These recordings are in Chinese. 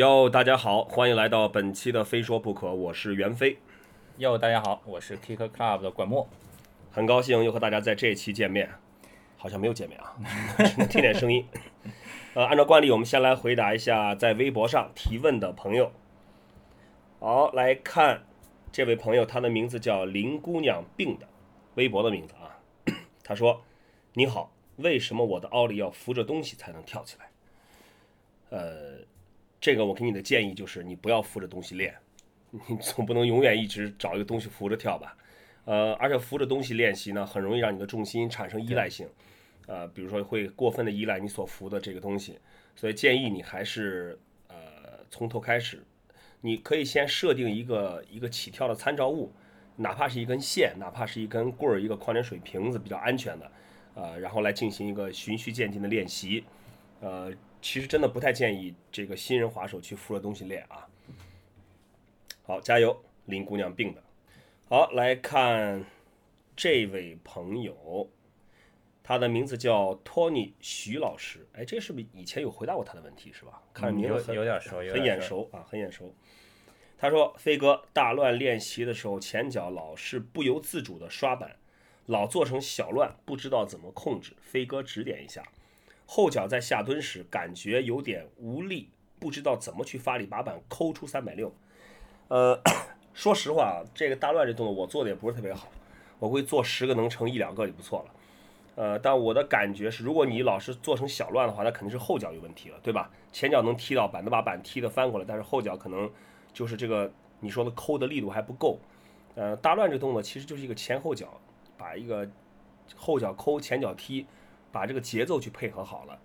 哟，大家好，欢迎来到本期的《非说不可》，我是袁飞。哟，大家好，我是 Kick Club 的管墨，很高兴又和大家在这一期见面，好像没有见面啊，只 能听点声音。呃，按照惯例，我们先来回答一下在微博上提问的朋友。好，来看这位朋友，他的名字叫林姑娘病的，微博的名字啊。他说：“你好，为什么我的奥利要扶着东西才能跳起来？”呃。这个我给你的建议就是，你不要扶着东西练，你总不能永远一直找一个东西扶着跳吧？呃，而且扶着东西练习呢，很容易让你的重心产生依赖性，呃，比如说会过分的依赖你所扶的这个东西，所以建议你还是呃从头开始，你可以先设定一个一个起跳的参照物，哪怕是一根线，哪怕是一根棍儿，一个矿泉水瓶子比较安全的，呃，然后来进行一个循序渐进的练习，呃。其实真的不太建议这个新人滑手去扶着东西练啊。好，加油，林姑娘病的。好，来看这位朋友，他的名字叫托尼徐老师。哎，这是不是以前有回答过他的问题是吧？看名字有点熟，很眼熟啊，很眼熟。他说：“飞哥，大乱练习的时候，前脚老是不由自主的刷板，老做成小乱，不知道怎么控制，飞哥指点一下。”后脚在下蹲时感觉有点无力，不知道怎么去发力把板抠出三百六。呃，说实话，这个大乱这动作我做的也不是特别好，我会做十个能成一两个就不错了。呃，但我的感觉是，如果你老是做成小乱的话，那肯定是后脚有问题了，对吧？前脚能踢到板，能把板踢得翻过来，但是后脚可能就是这个你说的抠的力度还不够。呃，大乱这动作其实就是一个前后脚，把一个后脚抠，前脚踢。把这个节奏去配合好了，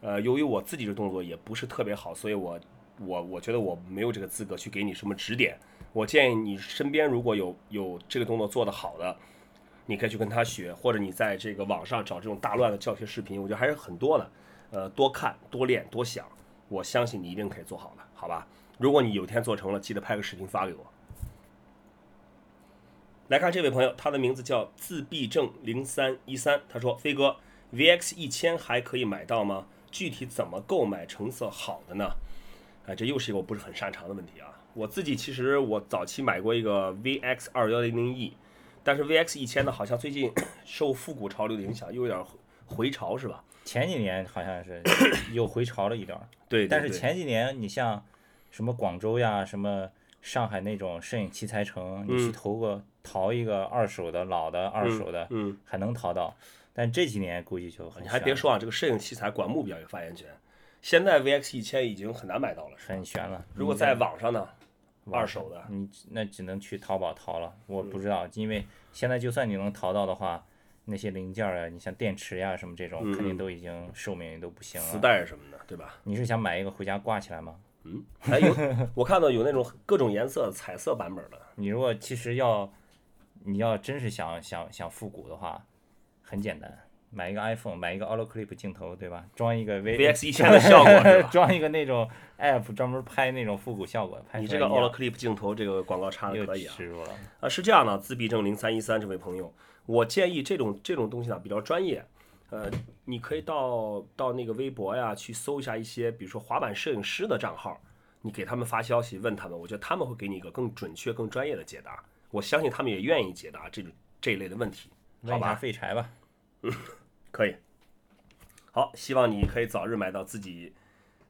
呃，由于我自己的动作也不是特别好，所以我我我觉得我没有这个资格去给你什么指点。我建议你身边如果有有这个动作做得好的，你可以去跟他学，或者你在这个网上找这种大乱的教学视频，我觉得还是很多的。呃，多看多练多想，我相信你一定可以做好的，好吧？如果你有天做成了，记得拍个视频发给我。来看这位朋友，他的名字叫自闭症零三一三，他说：“飞哥。” VX 一千还可以买到吗？具体怎么购买成色好的呢？哎，这又是一个我不是很擅长的问题啊。我自己其实我早期买过一个 VX 二幺零零 E，但是 VX 一千呢，好像最近 受复古潮流的影响，又有点回潮，是吧？前几年好像是 又回潮了一点。对。但是前几年你像什么广州呀、什么上海那种摄影器材城，你去投个淘一个二手的老的二手的，嗯，还能淘到。但这几年估计就你还别说啊，这个摄影器材管目比较有发言权。现在 VX 一千已经很难买到了，很悬了。如果在网上呢，二手的，你那只能去淘宝淘了。我不知道，因为现在就算你能淘到的话，那些零件啊，你像电池呀什么这种，肯定都已经寿命都不行了。磁带什么的，对吧？你是想买一个回家挂起来吗？嗯，还有我看到有那种各种颜色彩色版本的。你如果其实要，你要真是想想想复古的话。很简单，买一个 iPhone，买一个 Auto Clip 镜头，对吧？装一个 V V X 一千的效果，装一个那种 App 专门拍那种复古效果。你这个 Auto Clip 镜头这个广告插的可以啊。啊，是这样的，自闭症零三一三这位朋友，我建议这种这种东西呢比较专业，呃，你可以到到那个微博呀去搜一下一些，比如说滑板摄影师的账号，你给他们发消息问他们，我觉得他们会给你一个更准确、更专业的解答。我相信他们也愿意解答这种这一类的问题。好吧，废柴吧。嗯，可以。好，希望你可以早日买到自己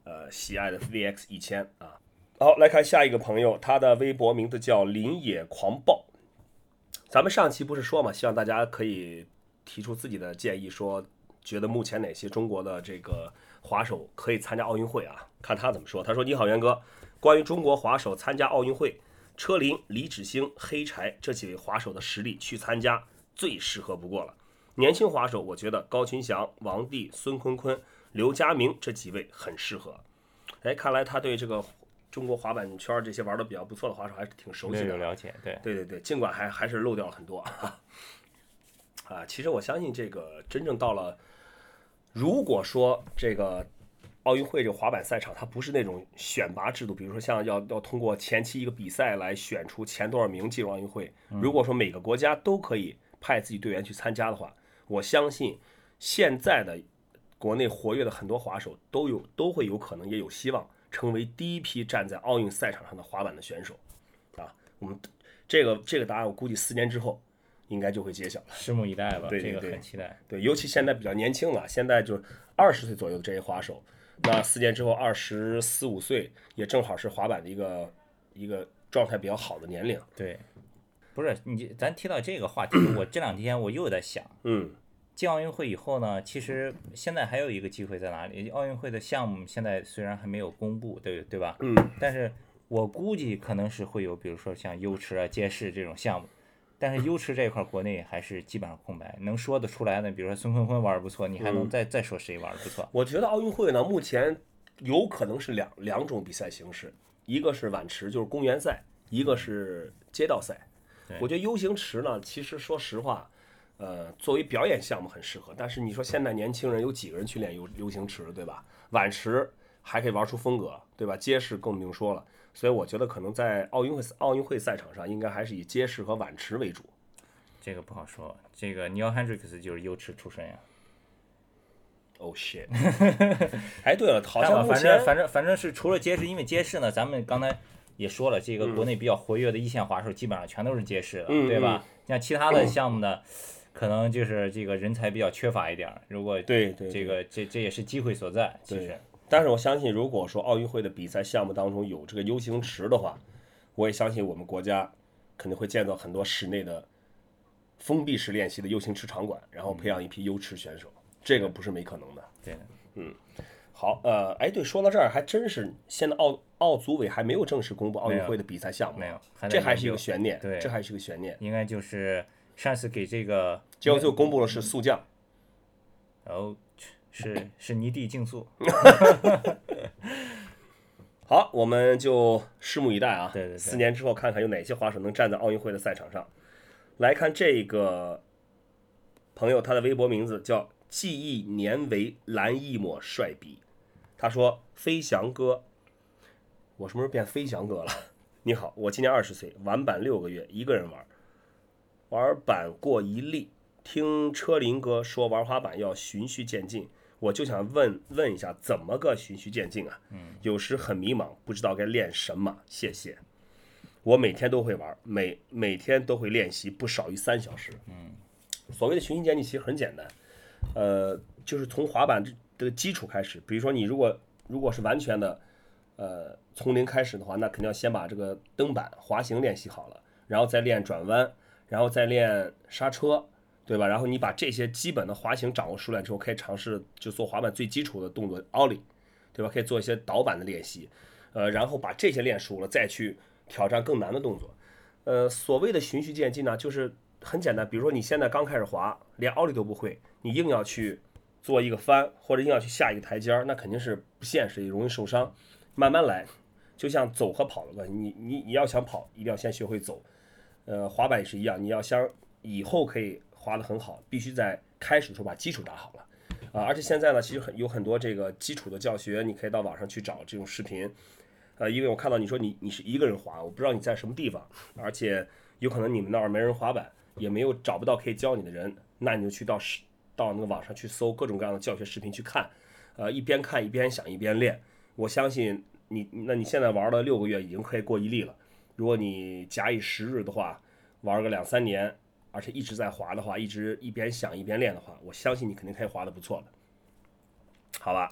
呃喜爱的 VX 一千啊。好，来看下一个朋友，他的微博名字叫林野狂暴。咱们上期不是说嘛，希望大家可以提出自己的建议，说觉得目前哪些中国的这个滑手可以参加奥运会啊？看他怎么说。他说：“你好，元哥，关于中国滑手参加奥运会，车林、李芷星、黑柴这几位滑手的实力去参加最适合不过了。”年轻滑手，我觉得高群祥、王帝、孙坤坤、刘佳明这几位很适合。哎，看来他对这个中国滑板圈这些玩的比较不错的滑手还是挺熟悉的。有了解，对对对对，尽管还还是漏掉了很多 啊。其实我相信这个真正到了，如果说这个奥运会这个滑板赛场，它不是那种选拔制度，比如说像要要通过前期一个比赛来选出前多少名进入奥运会。如果说每个国家都可以派自己队员去参加的话，我相信，现在的国内活跃的很多滑手都有都会有可能也有希望成为第一批站在奥运赛场上的滑板的选手，啊，我们这个这个答案我估计四年之后应该就会揭晓了。拭目以待吧，这个很期待。对，尤其现在比较年轻了，现在就二十岁左右的这些滑手，那四年之后二十四五岁，也正好是滑板的一个一个状态比较好的年龄。对，不是你，咱提到这个话题，我这两天我又在想，嗯进奥运会以后呢，其实现在还有一个机会在哪里？奥运会的项目现在虽然还没有公布，对对吧？嗯，但是我估计可能是会有，比如说像优池啊、街市这种项目。但是优池这一块儿国内还是基本上空白，能说得出来的，比如说孙坤坤玩儿不错，你还能再再说谁玩儿不错？我觉得奥运会呢，目前有可能是两两种比赛形式，一个是碗池，就是公园赛；一个是街道赛。我觉得 U 型池呢，其实说实话，呃，作为表演项目很适合。但是你说现在年轻人有几个人去练 U U 型池，对吧？碗池还可以玩出风格，对吧？街式更不用说了。所以我觉得可能在奥运会奥运会赛场上，应该还是以街式和碗池为主。这个不好说。这个 Neil Hendricks 就是 U 池出身呀。Oh shit！哎，对了，好像反正反正反正是除了街式，因为街式呢，咱们刚才也说了，这个国内比较活跃的一线滑手基本上全都是街市的，嗯对吧？像其他的项目呢，可能就是这个人才比较缺乏一点。如果对对这个这这也是机会所在，其对实但是我相信，如果说奥运会的比赛项目当中有这个 U 型池的话，我也相信我们国家肯定会建造很多室内的封闭式练习的 U 型池场馆，然后培养一批优池选手，这个不是没可能的。对的。好，呃，哎，对，说到这儿还真是，现在奥奥组委还没有正式公布奥运会的比赛项目，没有，还这还是一个悬念，对这还是一个悬念。应该就是上次给这个，结果最后公布了是速降，哦，是是泥地竞速，好，我们就拭目以待啊。对对对四年之后看看有哪些滑手能站在奥运会的赛场上。来看这个朋友，他的微博名字叫记忆年为蓝一抹帅笔。他说：“飞翔哥，我什么时候变飞翔哥了？你好，我今年二十岁，玩板六个月，一个人玩，玩板过一例。听车林哥说玩滑板要循序渐进，我就想问问一下，怎么个循序渐进啊？有时很迷茫，不知道该练什么。谢谢。我每天都会玩，每每天都会练习不少于三小时。嗯，所谓的循序渐进其实很简单，呃，就是从滑板这个基础开始。比如说你如果如果是完全的，呃，从零开始的话，那肯定要先把这个蹬板、滑行练习好了，然后再练转弯，然后再练刹车，对吧？然后你把这些基本的滑行掌握熟练之后，可以尝试就做滑板最基础的动作奥利，对吧？可以做一些倒板的练习，呃，然后把这些练熟了，再去挑战更难的动作。呃，所谓的循序渐进呢，就是很简单，比如说你现在刚开始滑，连奥利都不会，你硬要去做一个翻，或者硬要去下一个台阶儿，那肯定是不现实，也容易受伤。慢慢来，就像走和跑的关系，你你你要想跑，一定要先学会走。呃，滑板也是一样，你要想以后可以滑得很好，必须在开始的时候把基础打好了。啊，而且现在呢，其实很有很多这个基础的教学，你可以到网上去找这种视频。呃，因为我看到你说你你是一个人滑，我不知道你在什么地方，而且有可能你们那儿没人滑板，也没有找不到可以教你的人，那你就去到视到那个网上去搜各种各样的教学视频去看，呃，一边看一边想一边练。我相信你，那你现在玩了六个月，已经可以过一例了。如果你假以时日的话，玩个两三年，而且一直在滑的话，一直一边想一边练的话，我相信你肯定可以滑的不错的。好吧，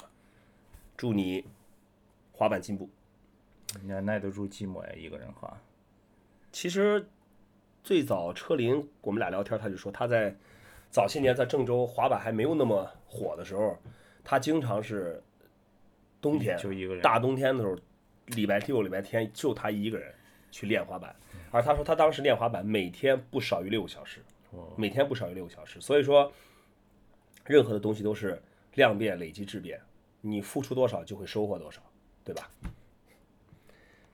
祝你滑板进步。你要耐得住寂寞呀，一个人滑。其实最早车林我们俩聊天，他就说他在早些年在郑州滑板还没有那么火的时候，他经常是冬天就一个人大冬天的时候，礼拜六、礼拜天就他一个人去练滑板，而他说他当时练滑板每天不少于六个小时，每天不少于六个小时。所以说，任何的东西都是量变累积质变，你付出多少就会收获多少，对吧？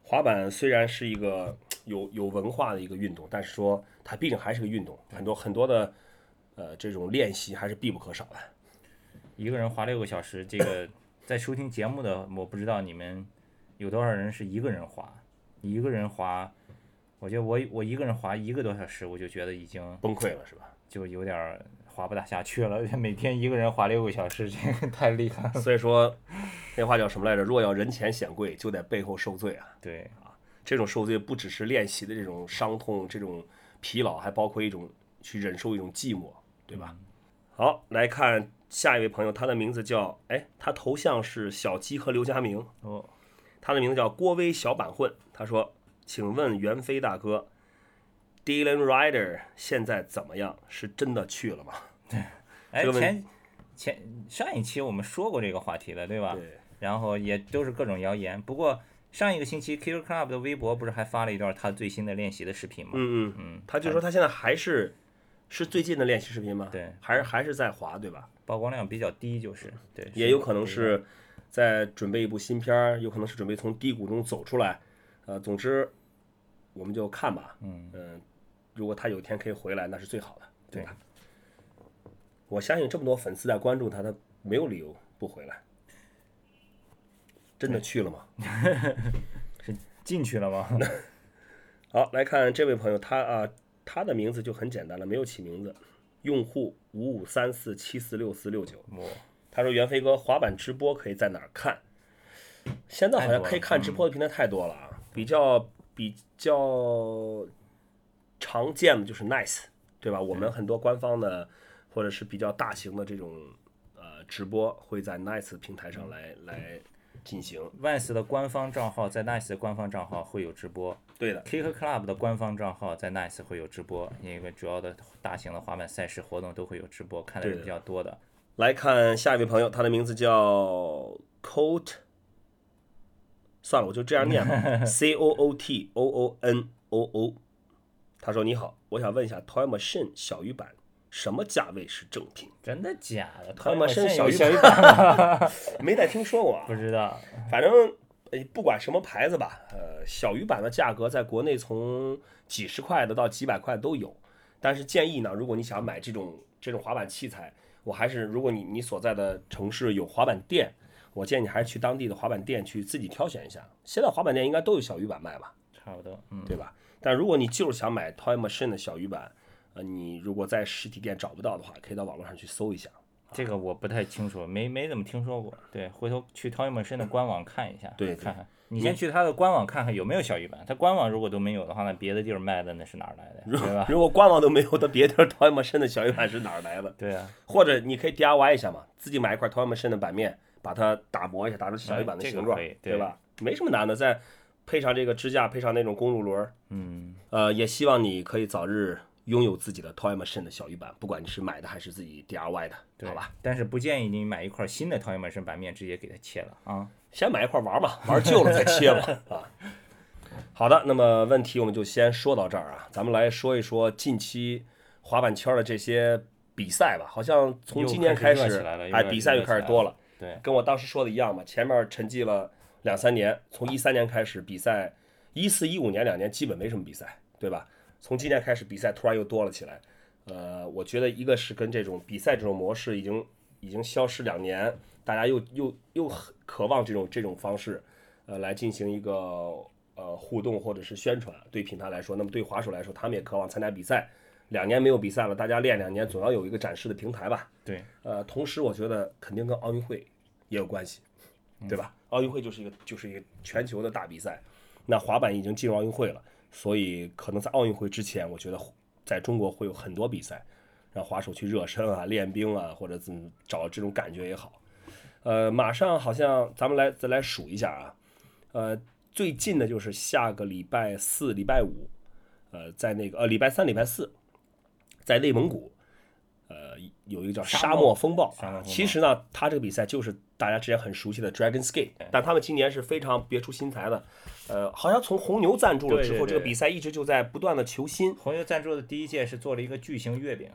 滑板虽然是一个有有文化的一个运动，但是说它毕竟还是个运动，很多很多的呃这种练习还是必不可少的。一个人滑六个小时，这个在收听节目的，我不知道你们有多少人是一个人滑，一个人滑，我觉得我我一个人滑一个多小时，我就觉得已经崩溃了是吧？就有点儿滑不大下去了。每天一个人滑六个小时，这个太厉害了。所以说，那话叫什么来着？若要人前显贵，就得背后受罪啊！对啊，这种受罪不只是练习的这种伤痛、这种疲劳，还包括一种去忍受一种寂寞，对吧？好，来看下一位朋友，他的名字叫哎，他头像是小鸡和刘佳明，哦，他的名字叫郭威小板混。他说：“请问袁飞大哥，Dylan Rider 现在怎么样？是真的去了吗 哎这个，问前前上一期我们说过这个话题了，对？”吧？对，然后也都是各种谣言。不过上一个星期 Killer Club 的微博不是还发了一段他最新的练习的视频吗？嗯嗯，嗯，他就说他现在还是是最近的练习视频吗？对，还是还是在滑，对吧？曝光量比较低，就是对，也有可能是在准备一部新片儿，有可能是准备从低谷中走出来。呃，总之我们就看吧。嗯嗯，如果他有一天可以回来，那是最好的，对？我相信这么多粉丝在关注他，他没有理由不回来。真的去了吗？是进去了吗？好，来看这位朋友，他啊，他的名字就很简单了，没有起名字，用户五五三四七四六四六九。他说：“袁飞哥，滑板直播可以在哪儿看？现在好像可以看直播的平台太多了啊，比较比较常见的就是 Nice，对吧？我们很多官方的或者是比较大型的这种呃直播会在 Nice 平台上来来进行。Nice 的官方账号在 Nice 的官方账号会有直播对的，，Kick Club 的官方账号在 Nice 会有直播，因为主要的大型的滑板赛事活动都会有直播，看的人比较多的。来看下一位朋友，他的名字叫 Coat，算了，我就这样念吧，C O O T O O N O O。他说：“你好，我想问一下 Toy Machine 小鱼板什么价位是正品？真的假的？？Toy Machine 小鱼板，没太听说过啊不。知道。反正呃不管什么牌子吧，呃，小鱼板的价格在国内从几十块的到几百块都有。但是建议呢，如果你想买这种这种滑板器材，我还是如果你你所在的城市有滑板店，我建议你还是去当地的滑板店去自己挑选一下。现在滑板店应该都有小鱼板卖吧，差不多，嗯，对吧？但如果你就是想买 Toy Machine 的小鱼板，呃，你如果在实体店找不到的话，可以到网络上去搜一下。这个我不太清楚，没没怎么听说过。对，回头去 Toy Machine 的官网看一下，对对看看。你先去他的官网看看有没有小鱼板，他官网如果都没有的话，那别的地儿卖的那是哪儿来的，对吧？如果官网都没有的，别地儿 Toy Machine 的小鱼板是哪儿来的？对啊，或者你可以 DIY 一下嘛，自己买一块 Toy Machine 的板面，把它打磨一下，打出小鱼板的形状，可以对吧？没什么难的，再配上这个支架，配上那种公路轮儿，嗯，呃，也希望你可以早日拥有自己的 Toy Machine 的小鱼板，不管你是买的还是自己 DIY 的，对好吧？？但是不建议你买一块新的 Toy Machine 板面直接给它切了啊。先买一块玩吧，玩旧了再切吧，啊。好的，那么问题我们就先说到这儿啊，咱们来说一说近期滑板圈的这些比赛吧。好像从今年开开始哎，比赛又开始多了。对，跟我当时说的一样嘛，前面沉寂了两三年，从一三年开始比赛，一四一五年两年基本没什么比赛，对吧？从今年开始比赛突然又多了起来，呃，我觉得一个是跟这种比赛这种模式已经已经消失两年，大家又又又很渴望这种这种方式，呃，来进行一个呃互动或者是宣传，对品牌来说，那么对滑手来说，他们也渴望参加比赛。两年没有比赛了，大家练两年，总要有一个展示的平台吧？对，呃，同时我觉得肯定跟奥运会也有关系，对吧？奥运会就是一个就是一个全球的大比赛，那滑板已经进入奥运会了，所以可能在奥运会之前，我觉得在中国会有很多比赛，让滑手去热身啊、练兵啊，或者怎么找这种感觉也好。呃，马上好像咱们来再来数一下啊，呃，最近的就是下个礼拜四、礼拜五，呃，在那个呃礼拜三、礼拜四，在内蒙古，呃，有一个叫沙沙漠漠风暴啊。其实呢，他这个比赛就是大家之前很熟悉的 Dragon Skate，但他们今年是非常别出心裁的，呃，好像从红牛赞助了之后，对对对这个比赛一直就在不断的求新红牛赞助的第一届是做了一个巨型月饼，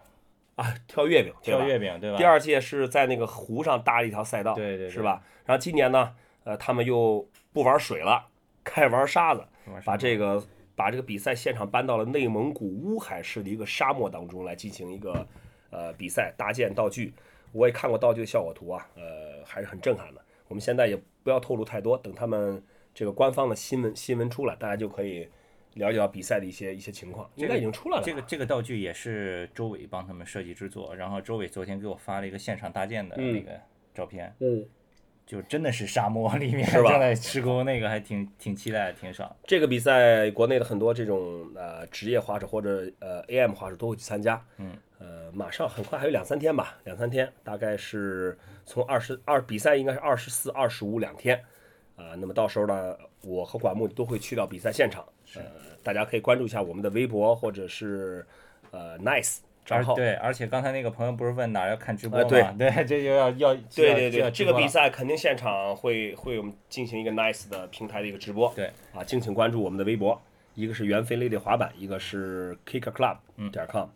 啊，跳月饼，跳月饼，对吧？第二届是在那个湖上搭了一条赛道，对对对是吧？然后今年呢，呃，他们又不玩水了，开始玩沙子，把这个把这个比赛现场搬到了内蒙古乌海市的一个沙漠当中来进行一个呃比赛，搭建道具。我也看过道具的效果图啊，呃，还是很震撼的。我们现在也不要透露太多，等他们这个官方的新闻新闻出来，大家就可以了解到比赛的一些一些情况，应该已经出来了。这个这个道具也是周伟帮他们设计制作，然后周伟昨天给我发了一个现场搭建的那个照片，嗯，就真的是沙漠里面是吧正在施工，那个还挺挺期待，挺爽。这个比赛，国内的很多这种呃职业滑手或者呃 AM 滑手都会去参加。嗯，呃，马上很快还有两三天吧，两三天，大概是从二十二比赛应该是二十四、二十五两天。啊、那么到时候呢，我和管木都会去到比赛现场。呃，大家可以关注一下我们的微博或者是呃 Nice 账号。对，而且刚才那个朋友不是问哪儿要看直播吗？呃对 对，这就要要对对对，这个比赛肯定现场会会我们进行一个 nice 的平台的一个直播。对啊，敬请关注我们的微博，一个是袁飞 Lady 滑板，一个是 Kicker Club 嗯点 com。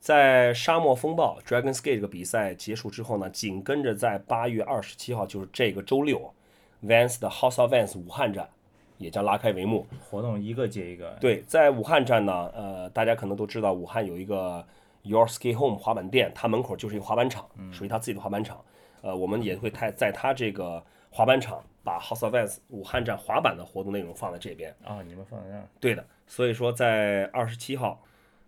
在沙漠风暴 Dragon Skate 这个比赛结束之后呢，紧跟着在八月二十七号，就是这个周六，Vans 的 House of Vans 武汉站也将拉开帷幕。活动一个接一个。对，在武汉站呢，呃，大家可能都知道，武汉有一个 Your Skate Home 滑板店，它门口就是一个滑板场，属于它自己的滑板场。呃，我们也会在在它这个滑板场把 House of Vans 武汉站滑板的活动内容放在这边。啊，你们放在那儿。对的，所以说在二十七号，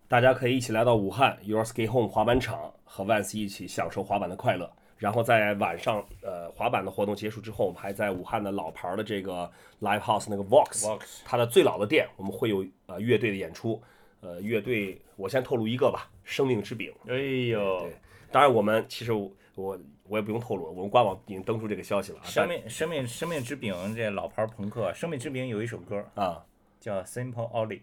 大家可以一起来到武汉 Your Skate Home 滑板场，和 Vans 一起享受滑板的快乐。然后在晚上，呃，滑板的活动结束之后，我们还在武汉的老牌儿的这个 Live House 那个 Vox，Vox 它的最老的店，我们会有呃乐队的演出。呃，乐队我先透露一个吧，生命之饼。哎呦对，当然我们其实我我我也不用透露，我们官网已经登出这个消息了啊。生命生命生命之饼这老牌朋克，生命之饼有一首歌啊，叫 Simple Ollie，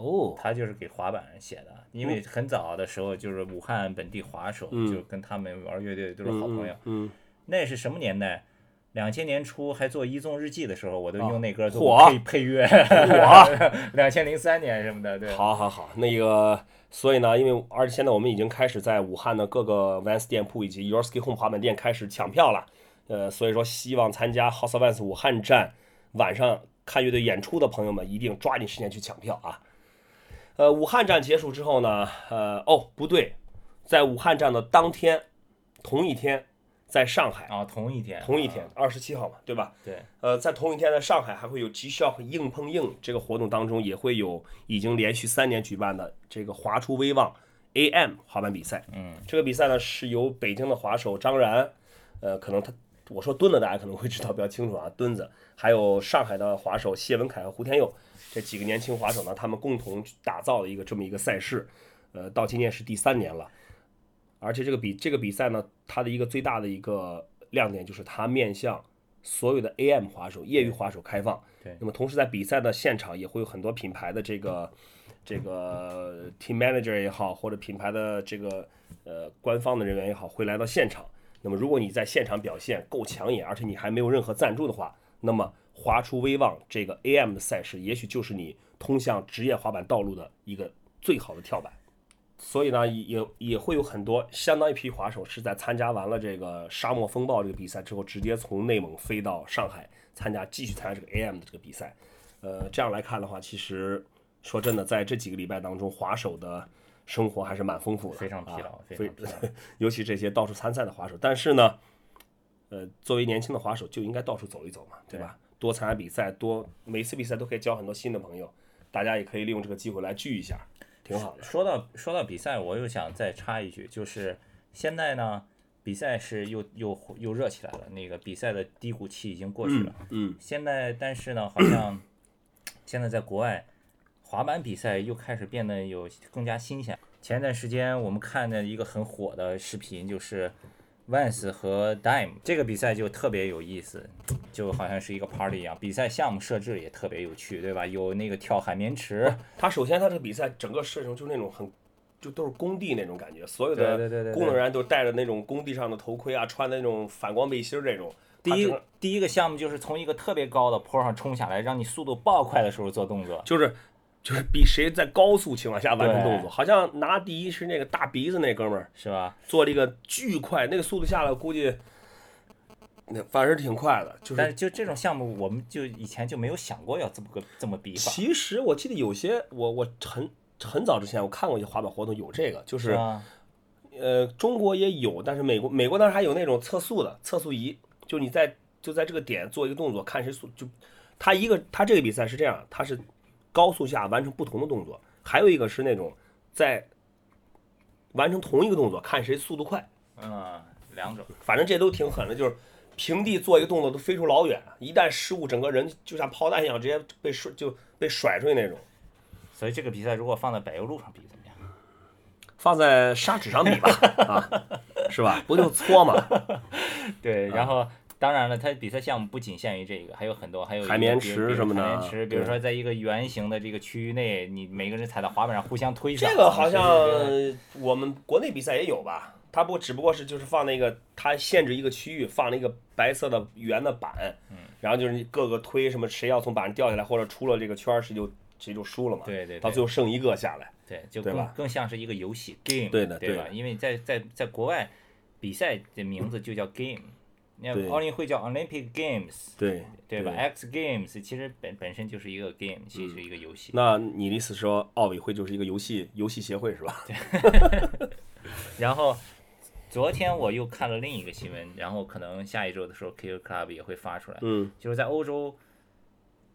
哦，他就是给滑板人写的，因为很早的时候就是武汉本地滑手，嗯就跟他们玩乐队都是好朋友。嗯，那是什么年代？两千年初还做一纵日记的时候，我都用那歌做配配乐。嚯 两千零三年什么的，对。好好好，那个，所以呢，因为而且现在我们已经开始在武汉的各个 Vans 店铺以及 Your Ski Home 滑板店开始抢票了。呃，所以说希望参加 House Vans 武汉站晚上看乐队演出的朋友们，一定抓紧时间去抢票啊。呃，武汉站结束之后呢，呃，哦，不对，在武汉站的当天，同一天，在上海，啊，同一天，同一天，二十七号嘛，对吧？对，呃，在同一天的上海还会有 G Shock 硬碰硬这个活动当中，也会有已经连续三年举办的这个华出威望 AM 滑板比赛。嗯，这个比赛呢是由北京的滑手张然，呃，可能他我说墩子大家可能会知道比较清楚啊，墩子，还有上海的滑手谢文凯和胡天佑这几个年轻滑手呢，他们共同打造了一个这么一个赛事，呃，到今年是第三年了。而且这个比这个比赛呢，它的一个最大的一个亮点就是它面向所有的 AM 滑手、业余滑手开放。对那么同时在比赛的现场也会有很多品牌的这个这个 team manager 也好，或者品牌的这个呃官方的人员也好，会来到现场。那么如果你在现场表现够抢眼，而且你还没有任何赞助的话，那么滑出威望这个 AM 的赛事，也许就是你通向职业滑板道路的一个最好的跳板。所以呢，也也也会有很多相当一批滑手是在参加完了这个沙漠风暴这个比赛之后，直接从内蒙飞到上海参加继续参加这个 AM 的这个比赛。呃，这样来看的话，其实说真的，在这几个礼拜当中，滑手的生活还是蛮丰富的，非常疲劳啊非常疲劳 尤其这些到处参赛的滑手。但是呢，呃，作为年轻的滑手就应该到处走一走嘛，对吧？多参加比赛，多每次比赛都可以交很多新的朋友，大家也可以利用这个机会来聚一下，挺好的。说到说到比赛，我又想再插一句，就是现在呢，比赛是又又又热起来了，那个比赛的低谷期已经过去了。嗯，现在但是呢，好像 现在在国外滑板比赛又开始变得有更加新鲜。前段时间我们看的一个很火的视频，就是 Vans 和 Dime 这个比赛就特别有意思，就好像是一个 party 一样。比赛项目设置也特别有趣，对吧？有那个跳海绵池，它首先它这个比赛整个设成就是那种很，就都是工地那种感觉，所有的工作人员都戴着那种工地上的头盔啊，穿的那种反光背心儿这种。第一个第一个项目就是从一个特别高的坡上冲下来，让你速度爆快的时候做动作。就是就是比谁在高速情况下完成动作，好像拿第一是那个大鼻子那哥们儿是吧？做了一个巨快，那个速度下来估计那反正挺快的，就是。但是就这种项目，我们就以前就没有想过要这么个这么比法，其实我记得有些我我很很早之前我看过一些滑板活动有这个，就是吧？呃，中国也有，但是美国美国当时还有那种测速的测速仪，就你在就在这个点做一个动作，看谁速就，他一个他这个比赛是这样，他是高速下完成不同的动作，还有一个是那种在完成同一个动作看谁速度快，嗯，两种。反正这都挺狠的，就是平地做一个动作都飞出老远，一旦失误，整个人就像炮弹一样，直接被甩就被甩出去那种。所以这个比赛如果放在柏油路上比怎么样？放在砂纸上比吧，啊，是吧？不就搓嘛？对，然后当然了，它比赛项目不仅限于这个，还有很多，还有海绵比如比如池什么的海绵池，比如说在一个圆形的这个区域内，你每个人踩到滑板上互相推搡。这个好像我们国内比赛也有吧？它不只不过是就是放那个，它限制一个区域，放了一个白色的圆的板，嗯然后就是你各个推什么，谁要从板上掉下来或者出了这个圈儿，谁就谁就输了嘛。对对对到最后剩一个下来。对，就对吧更更像是一个游戏 game，对的对吧？因为在在在国外，比赛的名字就叫 game，你看对奥运会叫 Olympic Games，对对吧？X Games 其实本本身就是一个 game，其实是一个游戏。那你的意思说，奥委会就是一个游戏游戏协会是吧？然后昨天我又看了另一个新闻，然后可能下一周的时候 Kill Club 也会发出来，嗯就是在欧洲，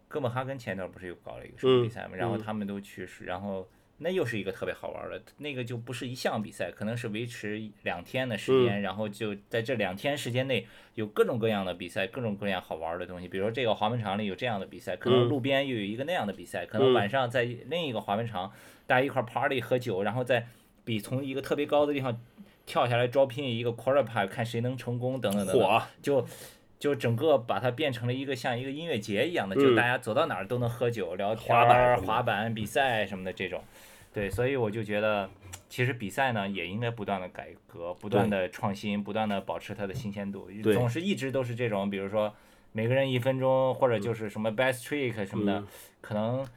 哥本哈根前段不是又搞了一个什么比赛嘛，嗯然后他们都去世，然后那又是一个特别好玩的，那个就不是一项比赛，可能是维持两天的时嗯。间，然后就在这两天时间内有各种各样的比赛，各种各样好玩的东西，比如说这个滑冰场里有这样的比赛，可能嗯。路边又有一个那样的比赛，可能嗯。晚上在另一个滑冰场大家一块儿 party 喝酒，然后再比从一个特别高的地方跳下来招聘一个 quarter pipe，看谁能成功等等等等。火，就就整个把它变成了一个像一个音乐节一样的，就嗯。大家走到哪儿都能喝酒、聊天滑板滑板比赛什么的这种。对，所以我就觉得，其实比赛呢也应该不断的改革、不断的创新、不断的保持它的新鲜度。对。总是一直都是这种，比如说每个人一分钟，或者就是什么 best trick 什么的，嗯。可能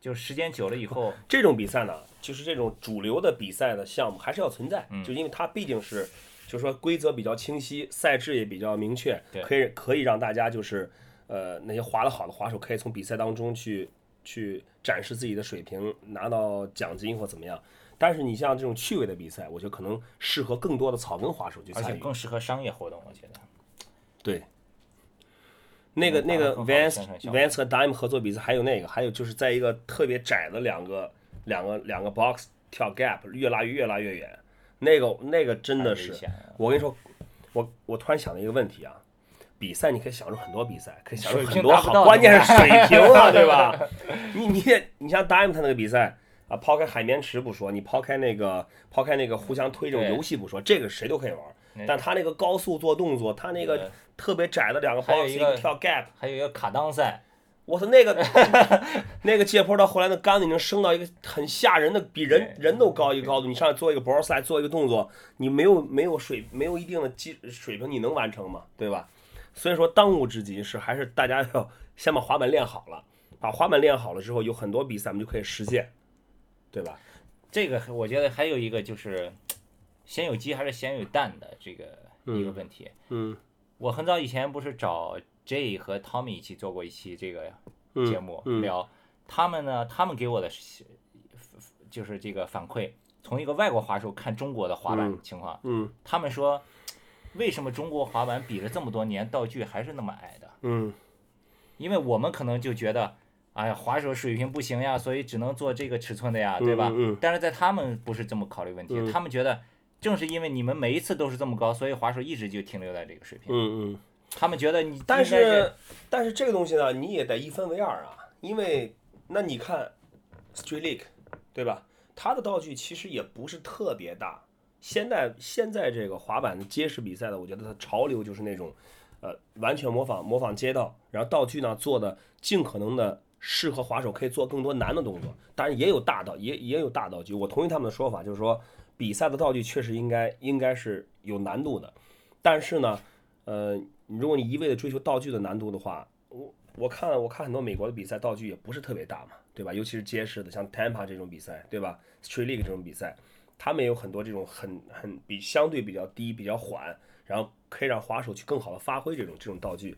就时间久了以后，这种比赛呢，就是这种主流的比赛的项目还是要存在，嗯。就因为它毕竟是，就是说规则比较清晰，赛制也比较明确，可以可以让大家就是，呃，那些滑得好的滑手可以从比赛当中去去展示自己的水平，拿到奖金或怎么样。但是你像这种趣味的比赛，我觉得可能适合更多的草根滑手去而且参与。更适合商业活动，我觉得。对，那个那个能达到更好的 Vance 宣传效果 Vance 和 Dime 合作比赛，还有那个，还有就是在一个特别窄的两个两个两个 box 跳 gap，越拉越越拉越远，那个那个真的是我跟你说，我我突然想到一个问题啊。比赛你可以想出很多比赛，可以想出很多好，关键是水平啊，对吧？你你也你像 Dime 他那个比赛啊，抛开海绵池不说，你抛开那个抛开那个互相推这种游戏不说，这个谁都可以玩。但他那个高速做动作，他那个特别窄的两个还有 box 一个跳 gap，还有一个卡裆赛，我操，那个那个借坡到后来那杆子已经升到一个很吓人的，比人人都高一个高度。你上来做一个 s i d 做一个动作，你没有没有水没有一定的基水平，你能完成吗？对吧？所以说当务之急是还是大家要先把滑板练好了，把滑板练好了之后，有很多比赛我们就可以实现，对吧？这个我觉得还有一个就是，先有鸡还是先有蛋的这个一个问题。嗯我很早以前不是找 J 和 Tommy 一起做过一期这个嗯节目、嗯聊，他们呢，他们给我的就是这个反馈，从一个外国滑手看中国的滑板嗯情况，嗯他们说，为什么中国滑板比了这么多年，道具还是那么矮的？嗯因为我们可能就觉得，哎呀，滑手水平不行呀，所以只能做这个尺寸的呀，对吧？嗯嗯但是在他们不是这么考虑问题，嗯他们觉得正是因为你们每一次都是这么高，所以滑手一直就停留在这个水平。嗯嗯。他们觉得你但是但是这个东西呢，你也得一分为二啊，因为那你看 Street League，对吧？它的道具其实也不是特别大。现在现在这个滑板的街式比赛的，我觉得它潮流就是那种，呃，完全模仿模仿街道，然后道具呢做的尽可能的适合滑手可以做更多难的动作，当然也有大道也也有大道具。我同意他们的说法，就是说比赛的道具确实应该应该是有难度的，但是呢，呃，如果你一味的追求道具的难度的话，我我看我看很多美国的比赛道具也不是特别大嘛，对吧？尤其是街式的，像 Tampa 这种比赛，对吧？Street League 这种比赛，他们也有很多这种很很比相对比较低、比较缓，然后可以让滑手去更好的发挥这种这种道具。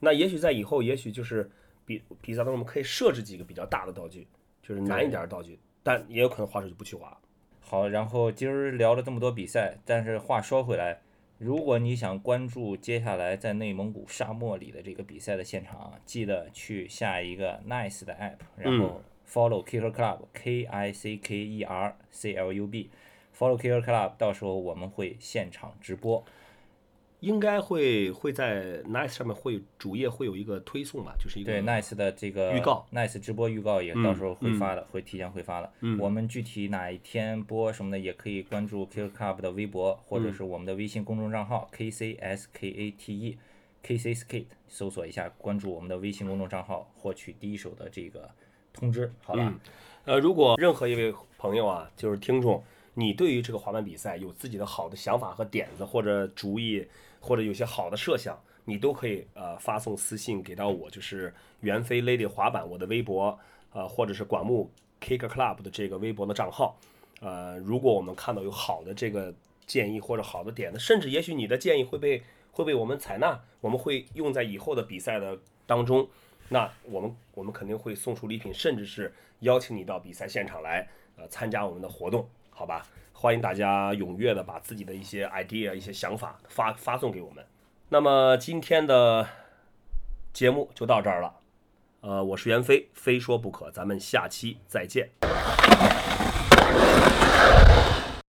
那也许在以后，也许就是比比赛当中我们可以设置几个比较大的道具，就是难一点的道具，但也有可能滑手就不去滑。好，然后今儿聊了这么多比赛，但是话说回来，如果你想关注接下来在内蒙古沙漠里的这个比赛的现场，记得去下一个 Nice 的 app，然后 follow Kicker Club K I C K E R C L U B，follow Kicker Club，到时候我们会现场直播。应该会会在 Nice 上面会主页会有一个推送吧，就是一个对 Nice 的这个预告，Nice 直播预告也到时候会发的，会提前会发的。嗯我们具体哪一天播什么的，也可以关注 Kicker Club 的微博，或者是我们的微信公众账号 KCSKATE KC Skate，搜索一下，关注我们的微信公众账号，获取第一手的这个通知。好吧，呃，如果任何一位朋友啊，就是听众，你对于这个滑板比赛有自己的好的想法和点子，或者主意，或者有些好的设想，你都可以呃发送私信给到我，就是袁飞 Lady 滑板我的微博，呃，或者是管木 Kicker Club 的这个微博的账号。呃，如果我们看到有好的这个建议或者好的点子，甚至也许你的建议会被会被我们采纳，我们会用在以后的比赛的当中。那我们我们肯定会送出礼品，甚至是邀请你到比赛现场来，呃，参加我们的活动，好吧？欢迎大家踊跃的把自己的一些 idea、一些想法发发送给我们。那么今天的节目就到这儿了，呃，我是袁飞，非说不可，咱们下期再见。